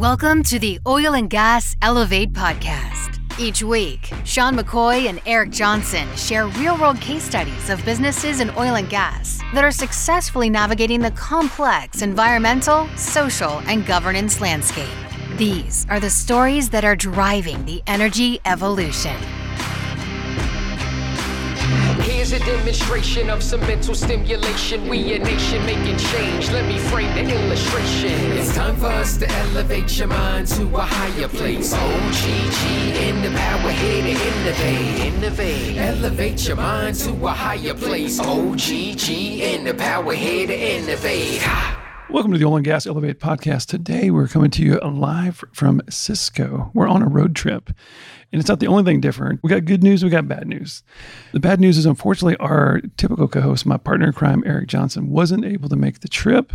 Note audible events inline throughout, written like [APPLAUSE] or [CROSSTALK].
Welcome to the Oil and Gas Elevate podcast. Each week, Sean McCoy and Eric Johnson share real world case studies of businesses in oil and gas that are successfully navigating the complex environmental, social, and governance landscape. These are the stories that are driving the energy evolution. Here's a demonstration of some mental stimulation. We a nation making change. Let me frame the illustration. It's time for us to elevate your mind to a higher place. Oh, OGG in the power here to innovate. Innovate. Elevate your mind to a higher place. Oh, OGG in the power here to innovate. Welcome to the Oil and Gas Elevate podcast. Today we're coming to you live from Cisco. We're on a road trip, and it's not the only thing different. We got good news, we got bad news. The bad news is unfortunately our typical co-host, my partner in crime, Eric Johnson, wasn't able to make the trip,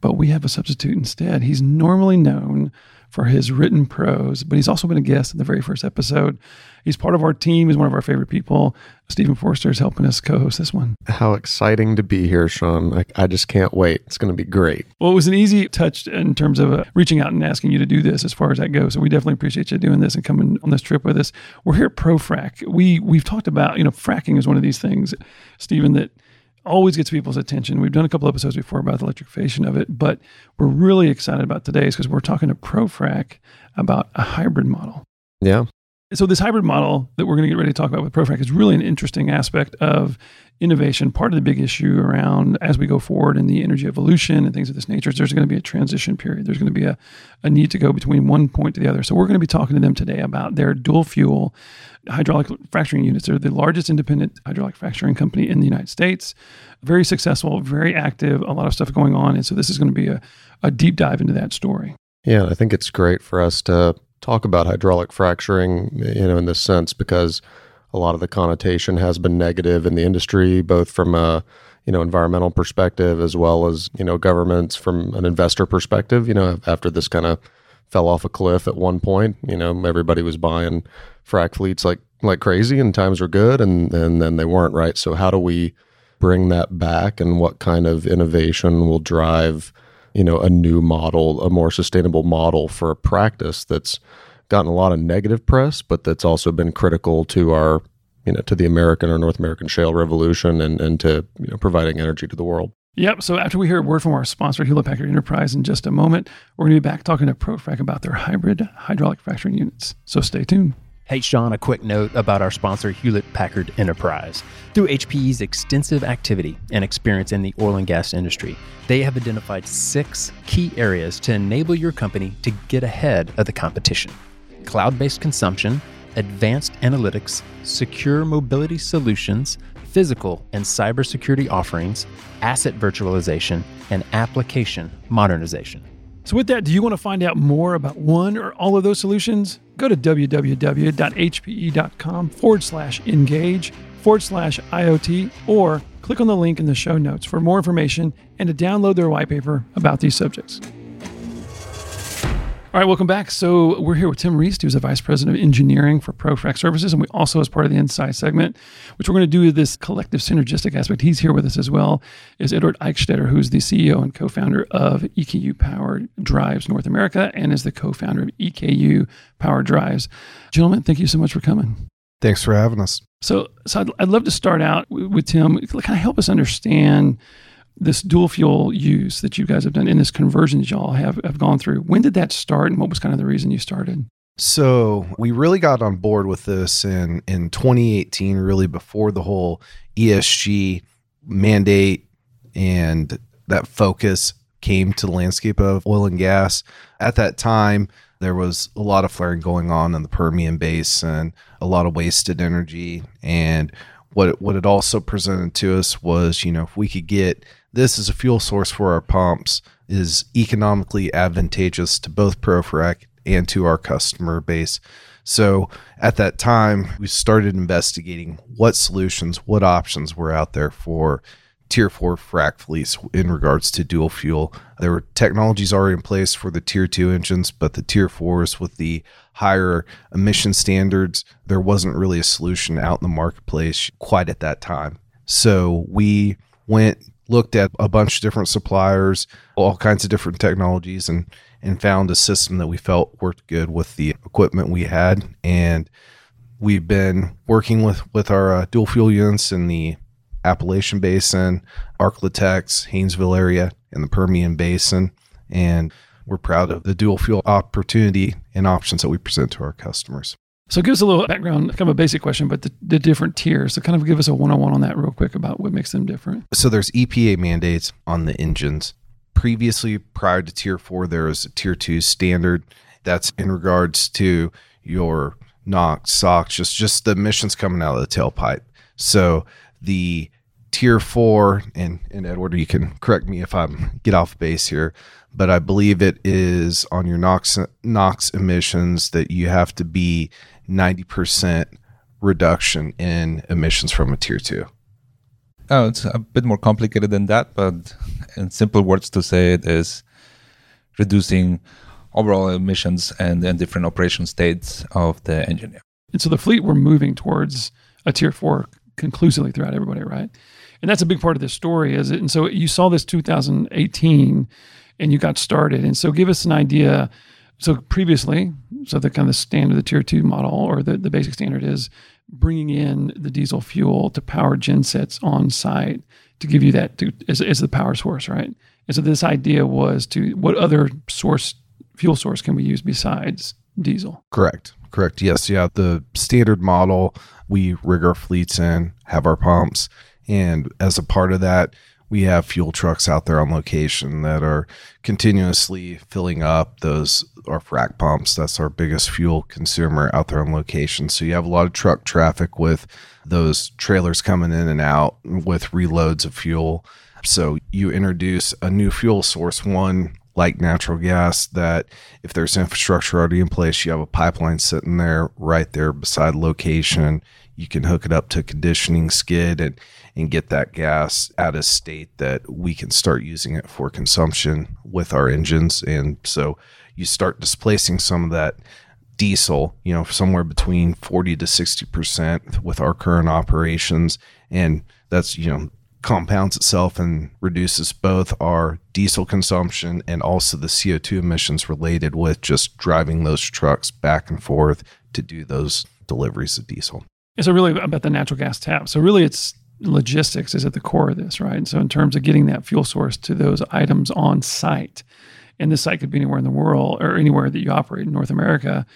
but we have a substitute instead. He's normally known for his written prose, but he's also been a guest in the very first episode. He's part of our team. He's one of our favorite people. Stephen Forster is helping us co-host this one. How exciting to be here, Sean. I, I just can't wait. It's going to be great. Well, it was an easy touch in terms of uh, reaching out and asking you to do this as far as that goes. So we definitely appreciate you doing this and coming on this trip with us. We're here at ProFrac. We, we've talked about, you know, fracking is one of these things, Stephen, that – always gets people's attention. We've done a couple episodes before about the electrification of it, but we're really excited about today's because we're talking to ProFrac about a hybrid model. Yeah. So this hybrid model that we're going to get ready to talk about with ProFrac is really an interesting aspect of innovation. Part of the big issue around as we go forward in the energy evolution and things of this nature is there's going to be a transition period. There's going to be a, a need to go between one point to the other. So we're going to be talking to them today about their dual fuel hydraulic fracturing units. They're the largest independent hydraulic fracturing company in the United States. Very successful, very active, a lot of stuff going on. And so this is going to be a, a deep dive into that story. Yeah, I think it's great for us to talk about hydraulic fracturing, you know, in this sense, because a lot of the connotation has been negative in the industry, both from a you know environmental perspective as well as you know governments from an investor perspective. You know, after this kind of fell off a cliff at one point, you know, everybody was buying frac fleets like like crazy, and times were good, and and then they weren't right. So how do we bring that back, and what kind of innovation will drive you know a new model, a more sustainable model for a practice that's gotten a lot of negative press, but that's also been critical to our, you know, to the American or North American shale revolution and, and to, you know, providing energy to the world. Yep. So after we hear a word from our sponsor, Hewlett Packard Enterprise, in just a moment, we're going to be back talking to ProFrac about their hybrid hydraulic fracturing units. So stay tuned. Hey, Sean, a quick note about our sponsor, Hewlett Packard Enterprise. Through HPE's extensive activity and experience in the oil and gas industry, they have identified six key areas to enable your company to get ahead of the competition cloud based consumption, advanced analytics, secure mobility solutions, physical and cybersecurity offerings, asset virtualization, and application modernization. So, with that, do you want to find out more about one or all of those solutions? Go to www.hpe.com forward slash engage forward slash IoT or click on the link in the show notes for more information and to download their white paper about these subjects. All right, welcome back. So we're here with Tim Reist, who's the Vice President of Engineering for ProFrac Services, and we also, as part of the Inside segment, which we're going to do this collective synergistic aspect. He's here with us as well. Is Edward Eichstetter, who's the CEO and co-founder of EKU Power Drives North America, and is the co-founder of EKU Power Drives. Gentlemen, thank you so much for coming. Thanks for having us. So, so I'd, I'd love to start out with Tim. Kind of help us understand this dual fuel use that you guys have done in this conversion that y'all have, have gone through, when did that start and what was kind of the reason you started? So we really got on board with this in, in 2018, really before the whole ESG mandate and that focus came to the landscape of oil and gas. At that time, there was a lot of flaring going on in the Permian Basin, a lot of wasted energy. And what it, what it also presented to us was, you know, if we could get this as a fuel source for our pumps is economically advantageous to both ProFrac and to our customer base. So at that time, we started investigating what solutions, what options were out there for tier four frac fleets in regards to dual fuel. There were technologies already in place for the tier two engines, but the tier fours with the higher emission standards, there wasn't really a solution out in the marketplace quite at that time. So we went looked at a bunch of different suppliers, all kinds of different technologies, and and found a system that we felt worked good with the equipment we had. And we've been working with, with our uh, dual fuel units and the Appalachian Basin, Ark-La-Tex, Haynesville area, and the Permian Basin. And we're proud of the dual fuel opportunity and options that we present to our customers. So give us a little background, kind of a basic question, but the, the different tiers. So kind of give us a one-on-one on that real quick about what makes them different. So there's EPA mandates on the engines. Previously, prior to Tier 4, there was a Tier 2 standard. That's in regards to your NOx, SOx, just, just the emissions coming out of the tailpipe. So the Tier 4, and, and Edward, you can correct me if I'm get off base here, but I believe it is on your NOx, NOx emissions that you have to be 90% reduction in emissions from a tier two? Oh, it's a bit more complicated than that, but in simple words to say it is reducing overall emissions and, and different operation states of the engine. And so the fleet we're moving towards a tier four conclusively throughout everybody, right? And that's a big part of this story, is it? And so you saw this 2018 and you got started. And so give us an idea so previously, so the kind of standard, the tier two model or the, the basic standard is bringing in the diesel fuel to power gensets on site to give you that to, as, as the power source, right? And so this idea was to what other source fuel source can we use besides diesel? Correct. Correct. Yes. Yeah. The standard model, we rig our fleets in, have our pumps. And as a part of that, we have fuel trucks out there on location that are continuously filling up those our frac pumps. That's our biggest fuel consumer out there on location. So you have a lot of truck traffic with those trailers coming in and out with reloads of fuel. So you introduce a new fuel source, one like natural gas, that if there's infrastructure already in place, you have a pipeline sitting there right there beside location. You can hook it up to a conditioning skid and and get that gas at a state that we can start using it for consumption with our engines. And so you start displacing some of that diesel, you know, somewhere between 40 to 60% with our current operations. And that's, you know, compounds itself and reduces both our diesel consumption and also the CO2 emissions related with just driving those trucks back and forth to do those deliveries of diesel. So really about the natural gas tap. So really it's logistics is at the core of this, right? And so in terms of getting that fuel source to those items on site, and this site could be anywhere in the world or anywhere that you operate in North America.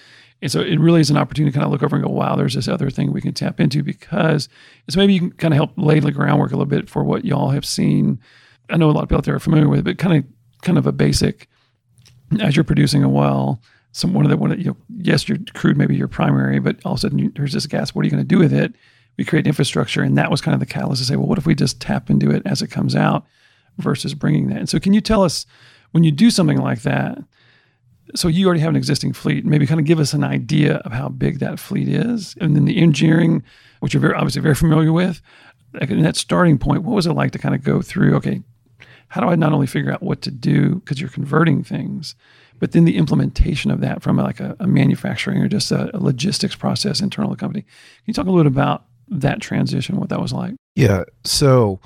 And so it really is an opportunity to kind of look over and go, wow, there's this other thing we can tap into because it's maybe you can kind of help lay the groundwork a little bit for what y'all have seen. I know a lot of people out there are familiar with it, but kind of kind of a basic as you're producing a well, some one of the one of, you know, yes, your crude maybe your primary, but all of a sudden you, there's this gas. What are you going to do with it? We create infrastructure. And that was kind of the catalyst to say, well, what if we just tap into it as it comes out versus bringing that? And so, can you tell us when you do something like that? So, you already have an existing fleet, maybe kind of give us an idea of how big that fleet is. And then the engineering, which you're very, obviously very familiar with, in that starting point, what was it like to kind of go through, okay, how do I not only figure out what to do because you're converting things, but then the implementation of that from like a, a manufacturing or just a, a, logistics process internal to the company. Can you talk a little bit about that transition, what that was like? Yeah. So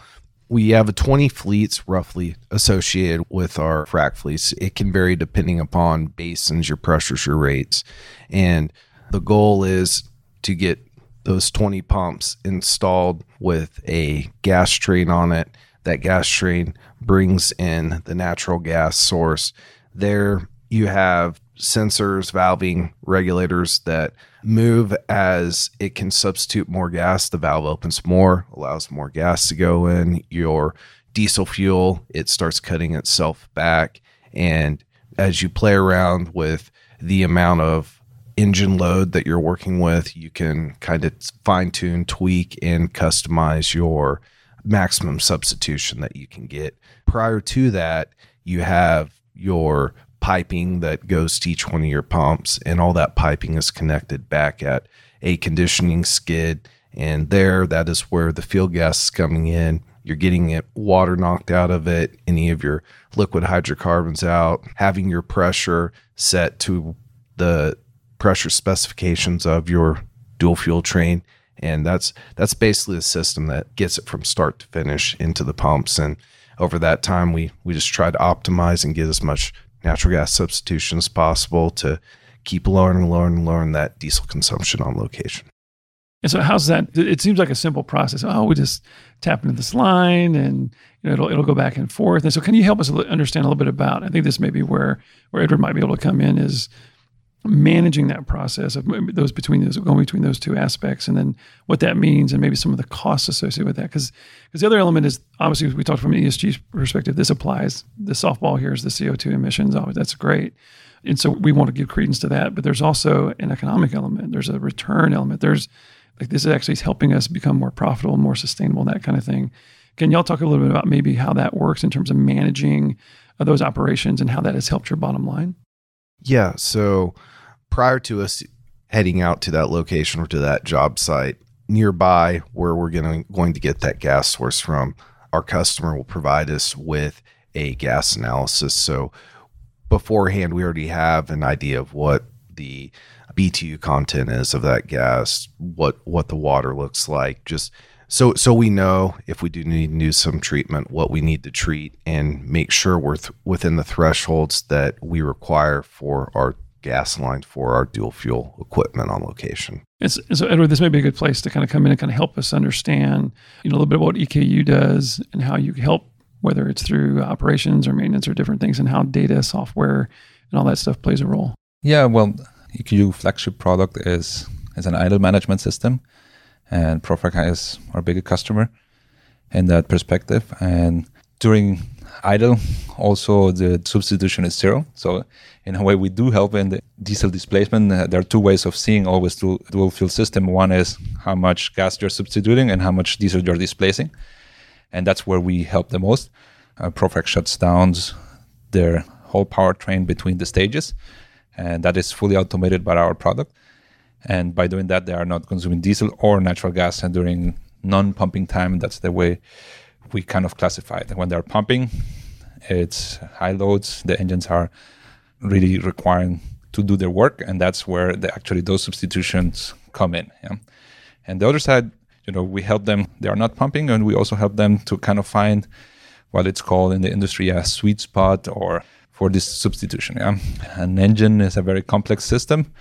we have a 20 fleets roughly associated with our frac fleets. It can vary depending upon basins, your pressures, your rates. And the goal is to get those 20 pumps installed with a gas train on it. That gas train brings in the natural gas source. There you have sensors, valving, regulators that move as it can substitute more gas. The valve opens more, allows more gas to go in. Your diesel fuel, it starts cutting itself back. And as you play around with the amount of engine load that you're working with, you can kind of fine tune, tweak, and customize your maximum substitution that you can get. Prior to that, you have your piping that goes to each one of your pumps, and all that piping is connected back at a conditioning skid. And there, that is where the field gas is coming in. You're getting it water knocked out of it, any of your liquid hydrocarbons out, having your pressure set to the pressure specifications of your dual fuel train and that's that's basically the system that gets it from start to finish into the pumps and over that time we we just try to optimize and get as much natural gas substitution as possible to keep lowering and lowering and lowering that diesel consumption on location. And so, how's that? It seems like a simple process. Oh, we just tap into this line, and you know, it'll it'll go back and forth. And so, can you help us understand a little bit about? I think this may be where where Edward might be able to come in is managing that process of those between those going between those two aspects, and then what that means, and maybe some of the costs associated with that. Because because the other element is obviously we talked from an ESG perspective. This applies. The softball here is the CO two emissions. Oh, that's great. And so we want to give credence to that, but there's also an economic element. There's a return element. There's like this is actually helping us become more profitable, more sustainable, that kind of thing. Can y'all talk a little bit about maybe how that works in terms of managing uh, those operations and how that has helped your bottom line? Yeah. So prior to us heading out to that location or to that job site nearby where we're going to, going to get that gas source from, our customer will provide us with a gas analysis. So beforehand, we already have an idea of what the BTU content is of that gas, what what the water looks like, just so so we know if we do need to do some treatment, what we need to treat, and make sure we're th- within the thresholds that we require for our gas line for our dual fuel equipment on location. And so, so, Edward, this may be a good place to kind of come in and kind of help us understand, you know, a little bit about what EKU does and how you help, whether it's through operations or maintenance or different things, and how data, software, and all that stuff plays a role. Yeah, well, EKU flagship product is is an idle management system, and ProFrac is our biggest customer in that perspective. And during idle, also the substitution is zero. So in a way, we do help in the diesel displacement. Uh, there are two ways of seeing always dual, dual fuel system. One is how much gas you're substituting and how much diesel you're displacing, and that's where we help the most. Uh, ProFrac shuts down their whole powertrain between the stages and that is fully automated by our product. And by doing that, they are not consuming diesel or natural gas and during non-pumping time. That's the way we kind of classify it. When they're pumping, it's high loads. The engines are really requiring to do their work, and that's where the, actually those substitutions come in. Yeah? And the other side, you know, we help them. They are not pumping, and we also help them to kind of find what it's called in the industry a sweet spot or for this substitution. Yeah, an engine is a very complex system,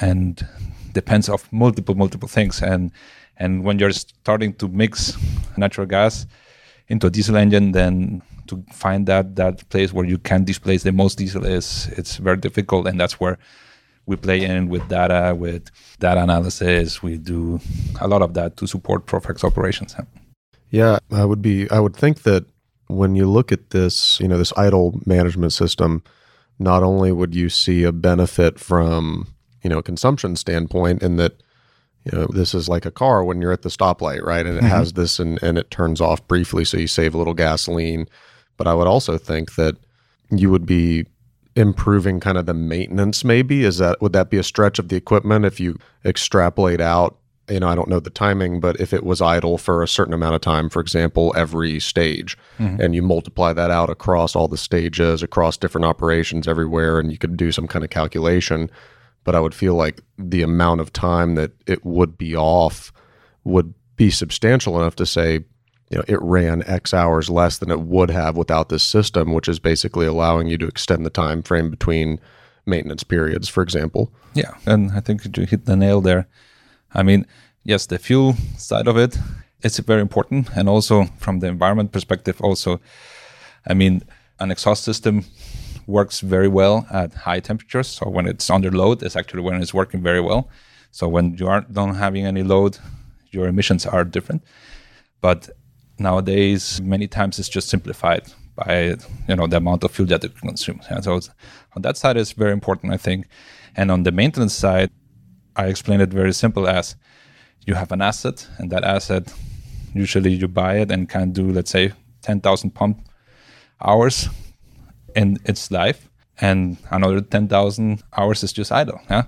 and depends of multiple multiple things. And and when you're starting to mix natural gas into a diesel engine, then to find that that place where you can displace the most diesel is it's very difficult, and that's where we play in with data, with data analysis. We do a lot of that to support ProFrac's operations. Yeah, I would be. I would think that when you look at this, you know, this idle management system, not only would you see a benefit from, you know, a consumption standpoint in that, you know, this is like a car when you're at the stoplight, right? And it mm-hmm. has this and, and it turns off briefly, so you save a little gasoline. But I would also think that you would be improving kind of the maintenance maybe is that would that be a stretch of the equipment if you extrapolate out you know, I don't know the timing, but if it was idle for a certain amount of time, for example, every stage, mm-hmm. and you multiply that out across all the stages, across different operations everywhere, and you could do some kind of calculation. But I would feel like the amount of time that it would be off would be substantial enough to say, you know, it ran X hours less than it would have without this system, which is basically allowing you to extend the time frame between maintenance periods, for example. Yeah, and I think you hit the nail there I mean, yes, the fuel side of it, it's very important. And also from the environment perspective, also, I mean, an exhaust system works very well at high temperatures. So when it's under load, it's actually when it's working very well. So when you aren't don't having any load, your emissions are different. But nowadays, many times it's just simplified by you know the amount of fuel that it consumes. And so on that side is very important, I think. And on the maintenance side, I explain it very simple as you have an asset, and that asset usually you buy it and can do let's say 10,000 pump hours in its life, and another 10,000 hours is just idle. Yeah,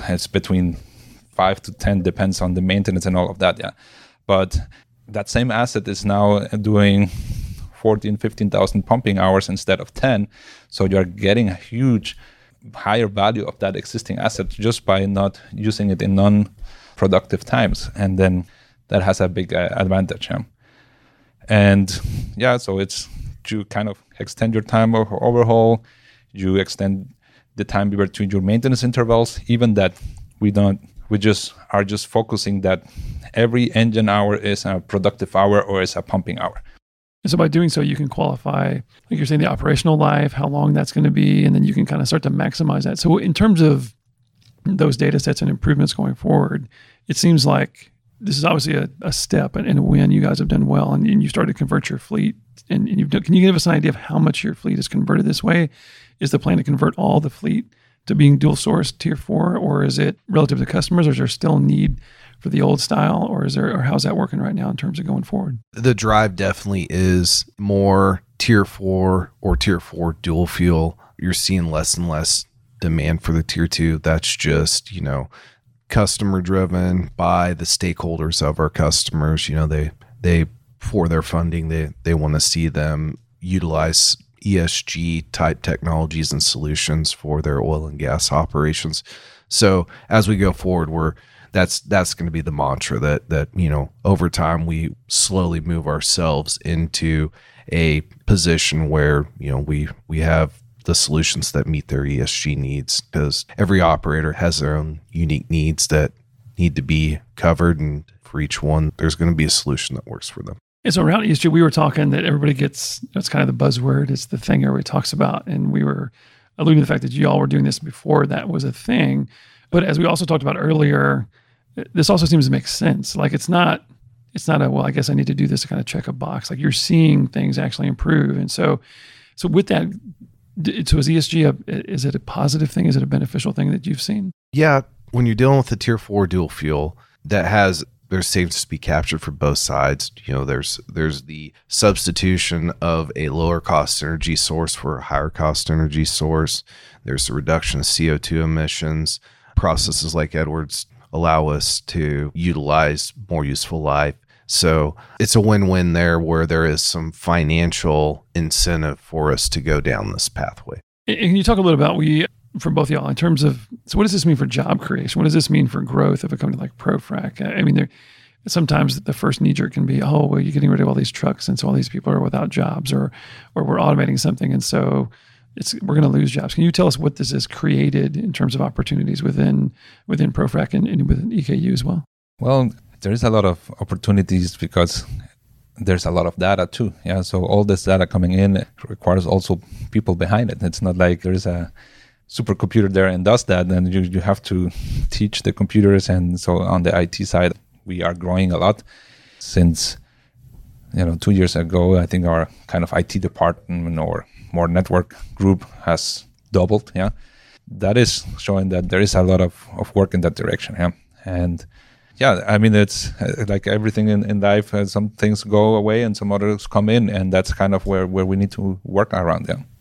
it's between five to 10 depends on the maintenance and all of that. Yeah, but that same asset is now doing 14 15,000 pumping hours instead of 10 so you're getting a huge higher value of that existing asset just by not using it in non-productive times, and then that has a big uh, advantage. Yeah? And yeah, so it's to kind of extend your time of overhaul. you extend the time between your maintenance intervals, even that we don't we just are just focusing that every engine hour is a productive hour or is a pumping hour. So by doing so, you can qualify, like you're saying, the operational life, how long that's going to be, and then you can kind of start to maximize that. So in terms of those data sets and improvements going forward, it seems like this is obviously a, a step and, and, a win. You guys have done well, and, and you started to convert your fleet. And, you've done, can you give us an idea of how much your fleet is converted this way? Is the plan to convert all the fleet to being dual source tier four, or is it relative to customers, or is there still need for the old style, or is there, or how's that working right now in terms of going forward? The drive definitely is more tier four or tier four dual fuel. You're seeing less and less demand for the tier two. That's just, you know, customer driven by the stakeholders of our customers. You know, they, they, for their funding, they, they want to see them utilize ESG type technologies and solutions for their oil and gas operations. So as we go forward, we're that's that's going to be the mantra that that you know over time we slowly move ourselves into a position where you know we we have the solutions that meet their ESG needs because every operator has their own unique needs that need to be covered and for each one there's going to be a solution that works for them. And so around ESG, we were talking that everybody gets, that's kind of the buzzword. It's the thing everybody talks about. And we were alluding to the fact that you all were doing this before that was a thing. But as we also talked about earlier, this also seems to make sense. Like it's not, it's not a, well, I guess I need to do this to kind of check a box. Like you're seeing things actually improve. And so, so with that, so is ESG, a, is it a positive thing? Is it a beneficial thing that you've seen? Yeah. When you're dealing with the tier four dual fuel that has there's savings to be captured for both sides. You know, there's there's the substitution of a lower cost energy source for a higher cost energy source. There's the reduction of CO2 emissions. Processes like Edwards allow us to utilize more useful life. So it's a win-win there where there is some financial incentive for us to go down this pathway. Can you talk a little about we from both y'all in terms of so what does this mean for job creation? What does this mean for growth of a company like ProFrac? I mean, there sometimes the first knee jerk can be, oh, well, you're getting rid of all these trucks, and so all these people are without jobs, or or we're automating something, and so it's we're going to lose jobs. Can you tell us what this has created in terms of opportunities within within ProFrac and, and within EKU as well? Well, there is a lot of opportunities because there's a lot of data too. Yeah, so all this data coming in requires also people behind it. It's not like there's a supercomputer there and does that, then you, you have to [LAUGHS] teach the computers. And so on the IT side, we are growing a lot since you know two years ago. I think our kind of IT department or more network group has doubled. Yeah, that is showing that there is a lot of, of work in that direction. Yeah, and yeah, I mean it's uh, like everything in, in life. Uh, some things go away and some others come in, and that's kind of where where we need to work around them. Yeah,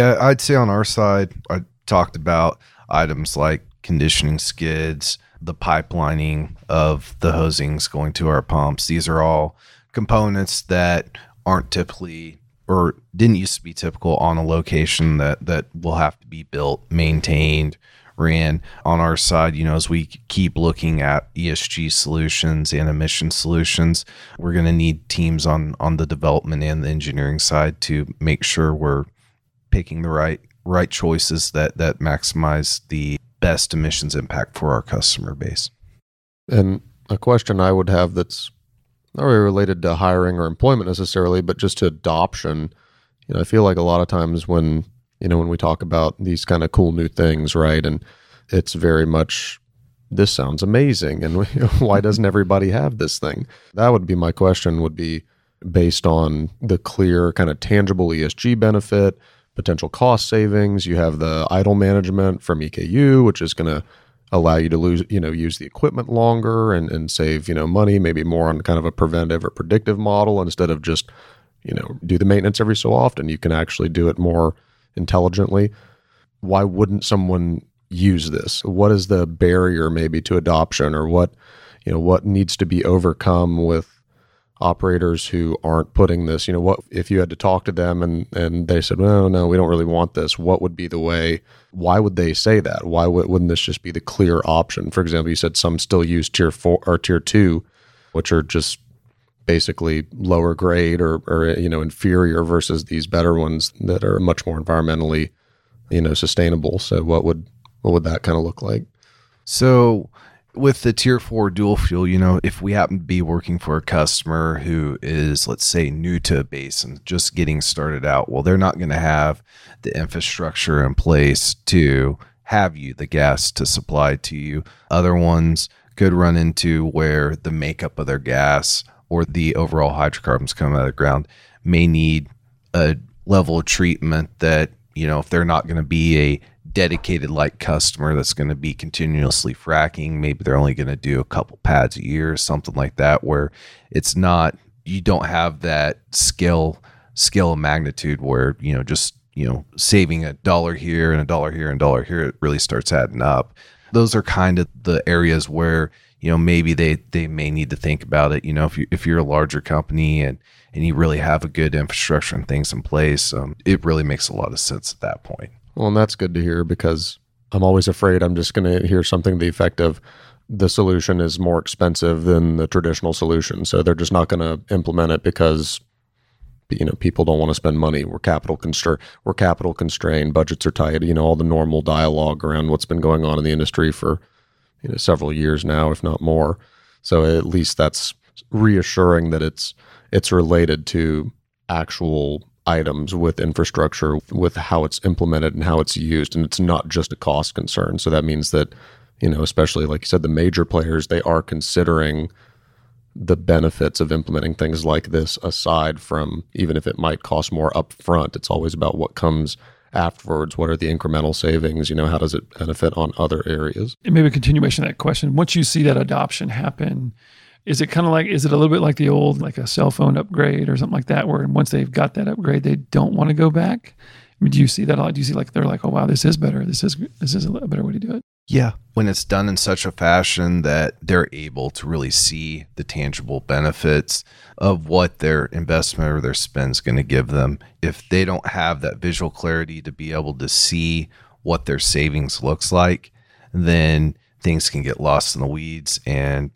I'd say on our side, I talked about items like conditioning skids, the pipelining of the hosings going to our pumps. These are all components that aren't typically or didn't used to be typical on a location that that will have to be built, maintained, ran on our side, you know, as we keep looking at ESG solutions and emission solutions, we're going to need teams on on the development and the engineering side to make sure we're picking the right right choices that that maximize the best emissions impact for our customer base. And a question I would have that's not really related to hiring or employment necessarily, but just to adoption. You know, I feel like a lot of times when you know when we talk about these kind of cool new things, right, and it's very much this sounds amazing, and [LAUGHS] why doesn't everybody have this thing? That would be my question. Would be based on the clear kind of tangible ESG benefit potential cost savings. You have the idle management from EKU, which is going to allow you to lose, you know, use the equipment longer and, and save, you know, money, maybe more on kind of a preventive or predictive model instead of just, you know, do the maintenance every so often. You can actually do it more intelligently. Why wouldn't someone use this? What is the barrier maybe to adoption or what, you know, what needs to be overcome with operators who aren't putting this you know what if you had to talk to them and and they said no no we don't really want this what would be the way why would they say that? Why w- wouldn't this just be the clear option? For example you said some still use tier 4 or tier 2 which are just basically lower grade or, or you know inferior versus these better ones that are much more environmentally you know sustainable. So what would what would that kind of look like? So, with the tier four dual fuel, you know, if we happen to be working for a customer who is, let's say, new to a basin, just getting started out, well, they're not going to have the infrastructure in place to have you the gas to supply to you. Other ones could run into where the makeup of their gas or the overall hydrocarbons coming out of the ground may need a level of treatment that you know if they're not going to be a dedicated like customer that's going to be continuously fracking. Maybe they're only going to do a couple pads a year or something like that where it's not you don't have that scale scale of magnitude where you know just you know saving a dollar here and a dollar here and dollar here it really starts adding up. Those are kind of the areas where you know maybe they they may need to think about it. You know if you if you're a larger company and and you really have a good infrastructure and things in place um, it really makes a lot of sense at that point well and that's good to hear because i'm always afraid i'm just going to hear something to the effect of the solution is more expensive than the traditional solution. So they're just not going to implement it because you know people don't want to spend money. We're capital constrained we're capital constrained. Budgets are tight. You know all the normal dialogue around what's been going on in the industry for you know several years now if not more. So at least that's reassuring that it's it's related to actual items with infrastructure with how it's implemented and how it's used and it's not just a cost concern. So that means that you know especially like you said the major players they are considering the benefits of implementing things like this aside from even if it might cost more upfront it's always about what comes afterwards. What are the incremental savings? You know how does it benefit on other areas? And maybe a continuation of that question. Once you see that adoption happen, is it kind of like, is it a little bit like the old, like a cell phone upgrade or something like that, where once they've got that upgrade, they don't want to go back? I mean, do you see that a lot? Do you see like they're like, oh wow, this is better. This is this is a better way to do it. Yeah. When it's done in such a fashion that they're able to really see the tangible benefits of what their investment or their spend is going to give them. If they don't have that visual clarity to be able to see what their savings looks like, then things can get lost in the weeds and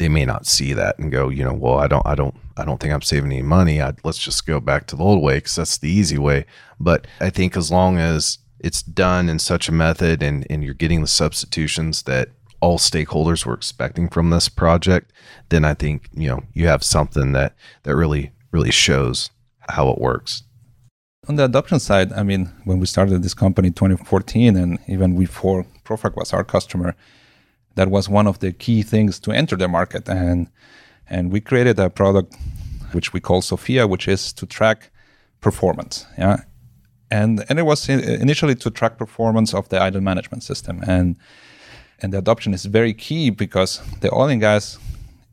they may not see that and go, you know, well, I don't, I don't, I don't think I'm saving any money. I, let's just go back to the old way because that's the easy way. But I think as long as it's done in such a method and, and you're getting the substitutions that all stakeholders were expecting from this project, then I think, you know, you have something that, that really, really shows how it works. On the adoption side, I mean, when we started this company in 2014, and even before Profrac was our customer, that was one of the key things to enter the market. And and we created a product which we call Sophia, which is to track performance. Yeah, and and it was initially to track performance of the idle management system. And and the adoption is very key because the oil and gas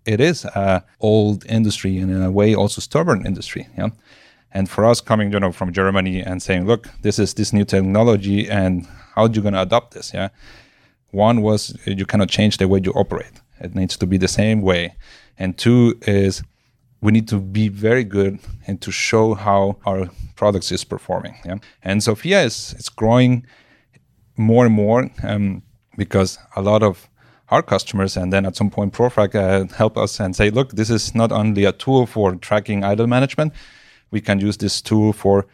it is a old industry and in a way also stubborn industry. Yeah. And for us coming, you know, from Germany and saying, look, this is this new technology and how are you going to adopt this? Yeah. One was uh, you cannot change the way you operate. It needs to be the same way. And two is we need to be very good and to show how our products is performing. Yeah. And Sophia is it's growing more and more um, because a lot of our customers and then at some point Profrac uh, help us and say, look, this is not only a tool for tracking idle management, we can use this tool for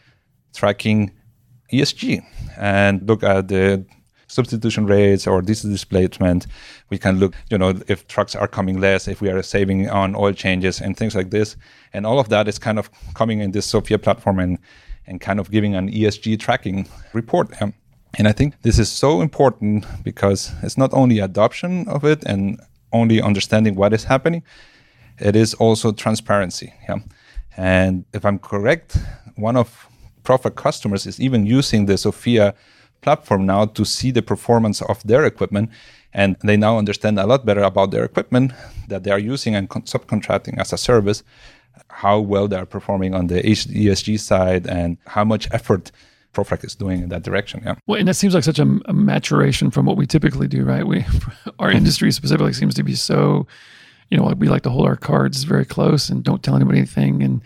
tracking ESG and look at the substitution rates or diesel displacement. We can look, you know, if trucks are coming less, if we are saving on oil changes and things like this. And all of that is kind of coming in this Sophia platform and, and kind of giving an ESG tracking report. Um, and I think this is so important because it's not only adoption of it and only understanding what is happening, it is also transparency. Yeah. And if I'm correct, one of Profrac customers is even using the Sophia platform now to see the performance of their equipment. And they now understand a lot better about their equipment that they are using and con- subcontracting as a service, how well they are performing on the ESG side, and how much effort Profrac is doing in that direction. Yeah. Well, and that seems like such a, a maturation from what we typically do, right? We, [LAUGHS] our industry specifically seems to be so, you know, we like to hold our cards very close and don't tell anybody anything, and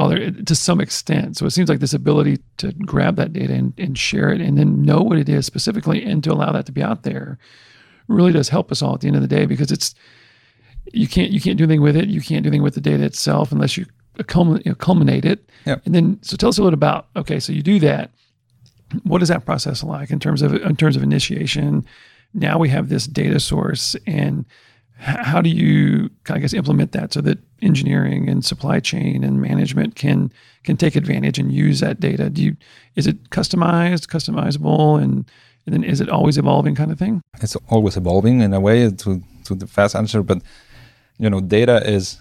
all there to some extent. So it seems like this ability to grab that data and, and share it, and then know what it is specifically, and to allow that to be out there, really does help us all at the end of the day because it's you can't you can't do anything with it. You can't do anything with the data itself unless you culminate, you know, culminate it. Yep. And then so tell us a little bit about okay, so you do that. What is that process like in terms of in terms of initiation? Now we have this data source, and how do you I guess implement that so that engineering and supply chain and management can can take advantage and use that data? Do you is it customized, customizable, and and then is it always evolving kind of thing? it's always evolving in a way to to the fast answer but you know data is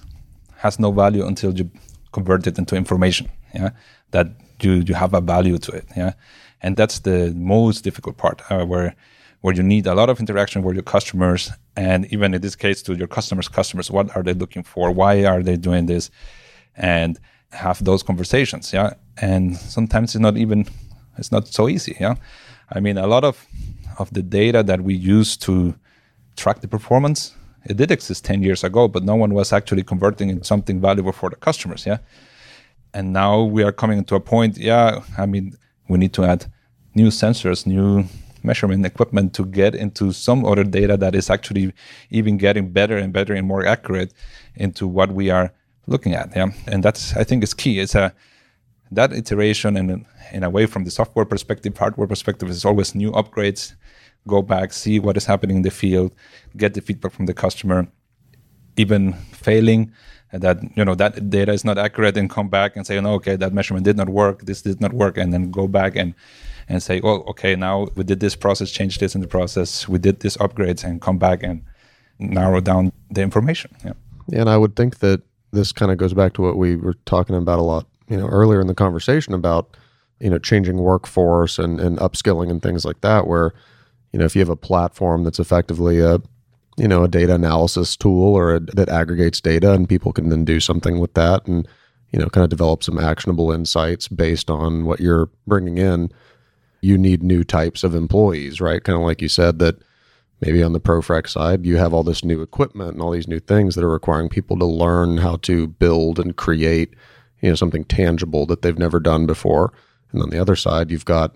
has no value until you convert it into information yeah that you you have a value to it yeah and that's the most difficult part uh, where where you need a lot of interaction with your customers and even in this case to your customers customers what are they looking for? Why are they doing this? And have those conversations yeah? And sometimes it's not even it's not so easy yeah? I mean a lot of of the data that we use to track the performance it did exist 10 years ago but no one was actually converting into something valuable for the customers yeah? And now we are coming to a point yeah i mean we need to add new sensors new measurement equipment to get into some other data that is actually even getting better and better and more accurate into what we are looking at yeah? And that's i think is key. It's a that iteration and in a way from the software perspective hardware perspective is always new upgrades. Go back see what is happening in the field get the feedback from the customer. Even failing that you know that data is not accurate and come back and say no okay that measurement did not work this did not work and then go back and and say oh okay now we did this process change this in the process. We did this upgrades and come back and narrow down the information. Yeah. And I would think that this kind of goes back to what we were talking about a lot, you know, earlier in the conversation about, you know, changing workforce and, and upskilling and things like that, where, you know, if you have a platform that's effectively a, you know, a data analysis tool or a, that aggregates data and people can then do something with that and, you know, kind of develop some actionable insights based on what you're bringing in, you need new types of employees, right? Kind of like you said that maybe on the ProFrac side, you have all this new equipment and all these new things that are requiring people to learn how to build and create, you know, something tangible that they've never done before. And on the other side, you've got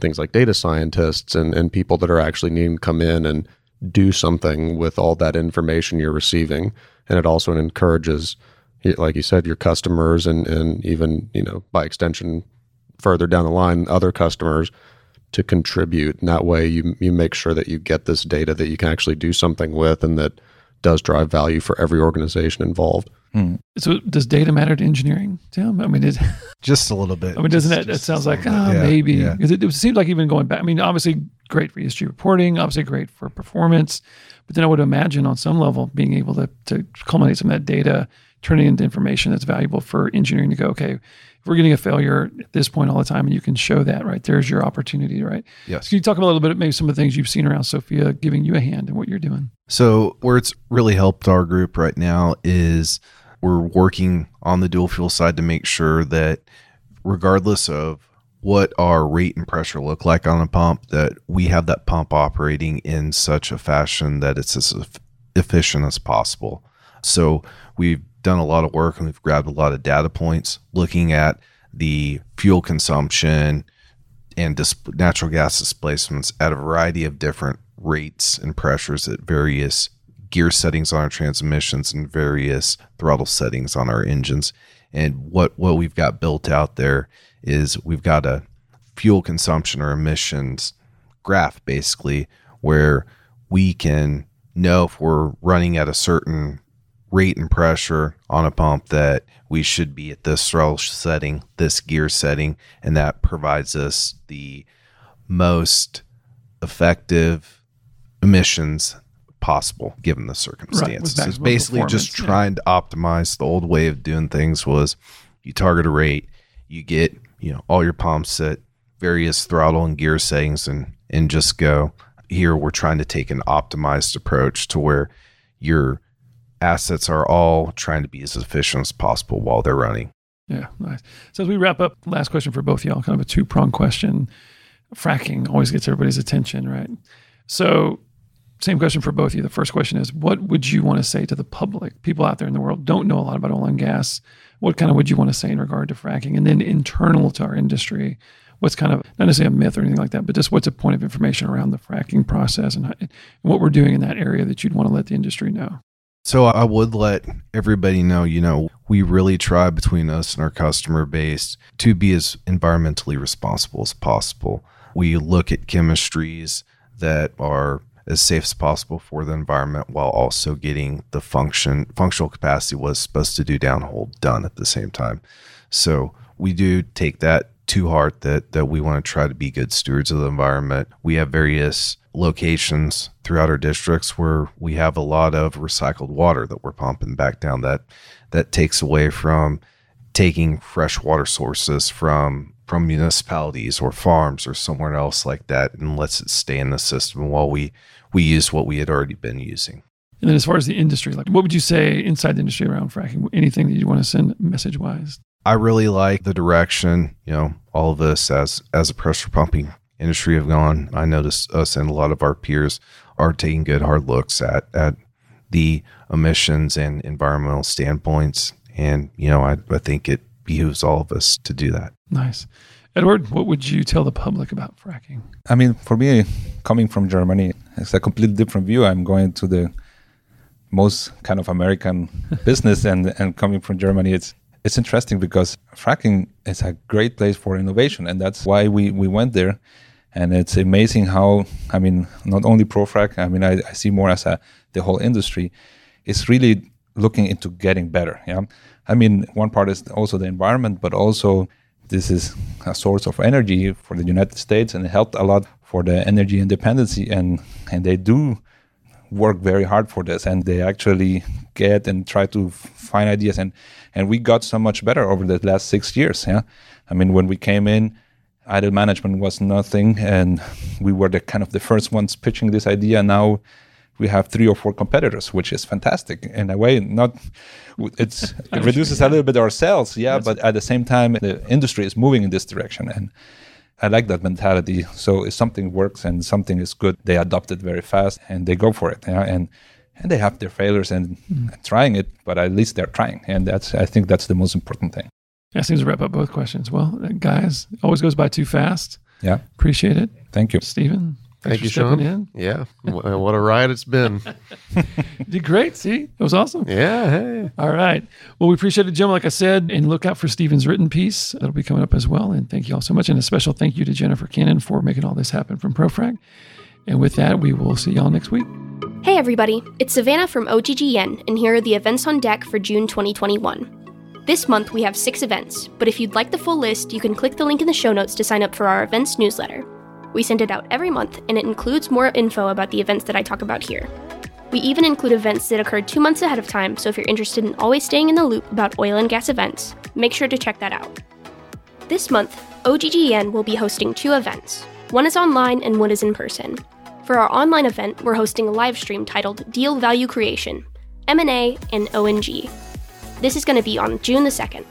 things like data scientists and, and people that are actually needing to come in and do something with all that information you're receiving. And it also encourages, like you said, your customers and, and even, you know, by extension, further down the line, other customers to contribute. And that way you you make sure that you get this data that you can actually do something with and that does drive value for every organization involved. So does data matter to engineering, Tim? I mean, it, [LAUGHS] Just a little bit. I mean, doesn't Just- that, that just sounds like, little ah. Yeah, maybe. yeah. Because it, it seems like even going back, I mean, obviously great for ESG reporting, obviously great for performance. But then I would imagine on some level being able to, to culminate some of that data, turning into information that's valuable for engineering to go, okay, if we're getting a failure at this point all the time and you can show that, right, there's your opportunity, right? Yes. So can you talk a little bit, maybe some of the things you've seen around Sophia giving you a hand in what you're doing? So, where it's really helped our group right now is we're working on the dual fuel side to make sure that, regardless of what our rate and pressure look like on a pump, that we have that pump operating in such a fashion that it's as efficient as possible. So, we've done a lot of work and we've grabbed a lot of data points looking at the fuel consumption and dis- natural gas displacements at a variety of different rates and pressures at various gear settings on our transmissions and various throttle settings on our engines. And what what we've got built out there is we've got a fuel consumption or emissions graph basically where we can know if we're running at a certain rate and pressure on a pump that we should be at this throttle setting, this gear setting, and that provides us the most effective emissions possible given the circumstances. it's basically just yeah. trying to optimize the old way of doing things was you target a rate, you get, you know, all your pumps at various throttle and gear settings and and just go. Here we're trying to take an optimized approach to where your assets are all trying to be as efficient as possible while they're running. Yeah, nice. So as we wrap up, last question for both y'all, kind of a two prong question. Fracking always gets everybody's attention, right? So, same question for both of you. The first question is, what would you want to say to the public? People out there in the world don't know a lot about oil and gas. What kind of would you want to say in regard to fracking? And then internal to our industry, what's kind of not necessarily a myth or anything like that, but just what's a point of information around the fracking process and, how- and what we're doing in that area that you'd want to let the industry know? So I would let everybody know, you know, we really try between us and our customer base to be as environmentally responsible as possible. We look at chemistries that are as safe as possible for the environment while also getting the function functional capacity was supposed to do downhole done at the same time. So we do take that to heart that that we want to try to be good stewards of the environment. We have various locations throughout our districts where we have a lot of recycled water that we're pumping back down that that takes away from taking fresh water sources from from municipalities or farms or somewhere else like that and lets it stay in the system while we we use what we had already been using. And then as far as the industry, like what would you say inside the industry around fracking? Anything that you want to send message wise? I really like the direction, you know, all of us as as a pressure pumping industry have gone. I notice us and a lot of our peers are taking good hard looks at at the emissions and environmental standpoints. And, you know, I, I think it behooves all of us to do that. Nice. Edward, what would you tell the public about fracking? I mean, for me, coming from Germany, it's a completely different view. I'm going to the most kind of American [LAUGHS] business, and and coming from Germany, it's it's interesting because fracking is a great place for innovation, and that's why we we went there. And it's amazing how I mean, not only ProFrac. I mean, I, I see more as a the whole industry is really looking into getting better. Yeah, I mean, one part is also the environment, but also this is a source of energy for the United States, and it helped a lot for the energy independency. And and they do work very hard for this, and they actually get and try to find ideas. And and we got so much better over the last six years. Yeah, I mean, when we came in. Idle management was nothing, and we were the kind of the first ones pitching this idea. Now we have three or four competitors, which is fantastic in a way. Not it's [LAUGHS] it reduces a little bit our sales, yeah, but at the same time, the industry is moving in this direction, and I like that mentality. So if something works and something is good, they adopt it very fast and they go for it, yeah, and and they have their failures and, mm. and trying it, but at least they're trying, and that's I think that's the most important thing. That seems to wrap up both questions. Well, guys, always goes by too fast. Yeah, appreciate it. Thank you, Stephen. Thank you, Sean. In. Yeah, what a ride it's been. [LAUGHS] [LAUGHS] did great. See, it was awesome. Yeah. Hey. All right. Well, we appreciate it, Jim. Like I said, and look out for Stephen's written piece. That'll be coming up as well. And thank you all so much. And a special thank you to Jennifer Cannon for making all this happen from ProFrac. And with that, we will see y'all next week. Hey, everybody. It's Savannah from OGGN, and here are the events on deck for June 2021. This month, we have six events, but if you'd like the full list, you can click the link in the show notes to sign up for our events newsletter. We send it out every month, and it includes more info about the events that I talk about here. We even include events that occurred two months ahead of time, so if you're interested in always staying in the loop about oil and gas events, make sure to check that out. This month, OGGN will be hosting two events. One is online and one is in person. For our online event, we're hosting a live stream titled Deal Value Creation, M&A, and ONG. This is going to be on June the 2nd.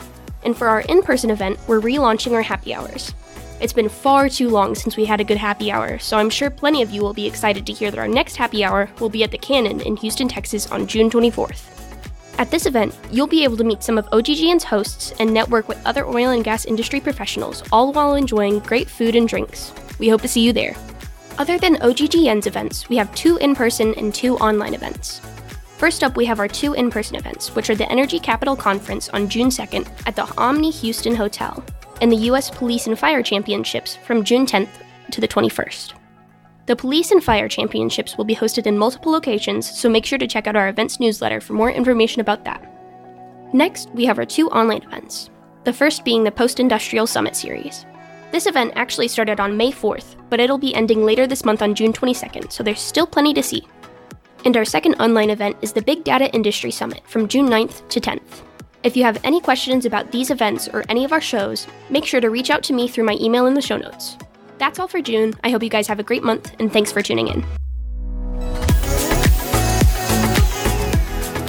And for our in-person event, we're relaunching our happy hours. It's been far too long since we had a good happy hour, so I'm sure plenty of you will be excited to hear that our next happy hour will be at the Cannon in Houston, Texas on June 24th. At this event, you'll be able to meet some of OGGN's hosts and network with other oil and gas industry professionals, all while enjoying great food and drinks. We hope to see you there. Other than OGGN's events, we have two in person and two online events. First up, we have our two in person events, which are the Energy Capital Conference on June 2nd at the Omni Houston Hotel and the U.S. Police and Fire Championships from June 10th to the 21st. The Police and Fire Championships will be hosted in multiple locations, so make sure to check out our events newsletter for more information about that. Next, we have our two online events, the first being the Post Industrial Summit Series. This event actually started on May 4th, but it'll be ending later this month on June 22nd, so there's still plenty to see. And our second online event is the Big Data Industry Summit from June 9th to 10th. If you have any questions about these events or any of our shows, make sure to reach out to me through my email in the show notes. That's all for June. I hope you guys have a great month, and thanks for tuning in.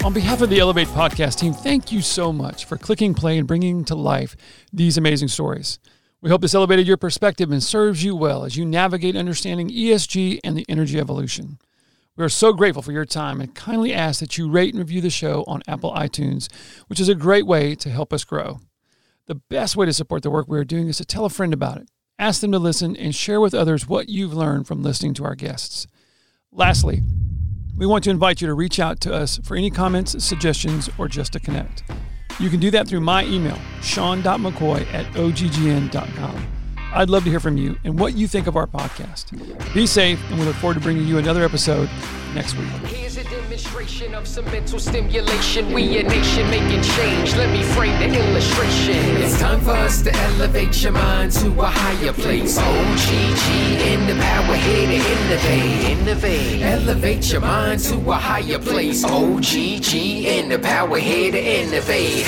On behalf of the Elevate podcast team, thank you so much for clicking play and bringing to life these amazing stories. We hope this elevated your perspective and serves you well as you navigate understanding ESG and the energy evolution. We are so grateful for your time and kindly ask that you rate and review the show on Apple iTunes, which is a great way to help us grow. The best way to support the work we are doing is to tell a friend about it. Ask them to listen and share with others what you've learned from listening to our guests. Lastly, We want to invite you to reach out to us for any comments, suggestions, or just to connect. You can do that through my email, sean.mccoy at oggn.com. I'd love to hear from you and what you think of our podcast. Be safe, and we look forward to bringing you another episode next week. Here's a demonstration of some mental stimulation. We a nation making change. Let me frame the illustration. It's time for us to elevate your mind to a higher place. OGG in the power here to innovate. Innovate. Elevate your mind to a higher place. OGG in the power here to innovate.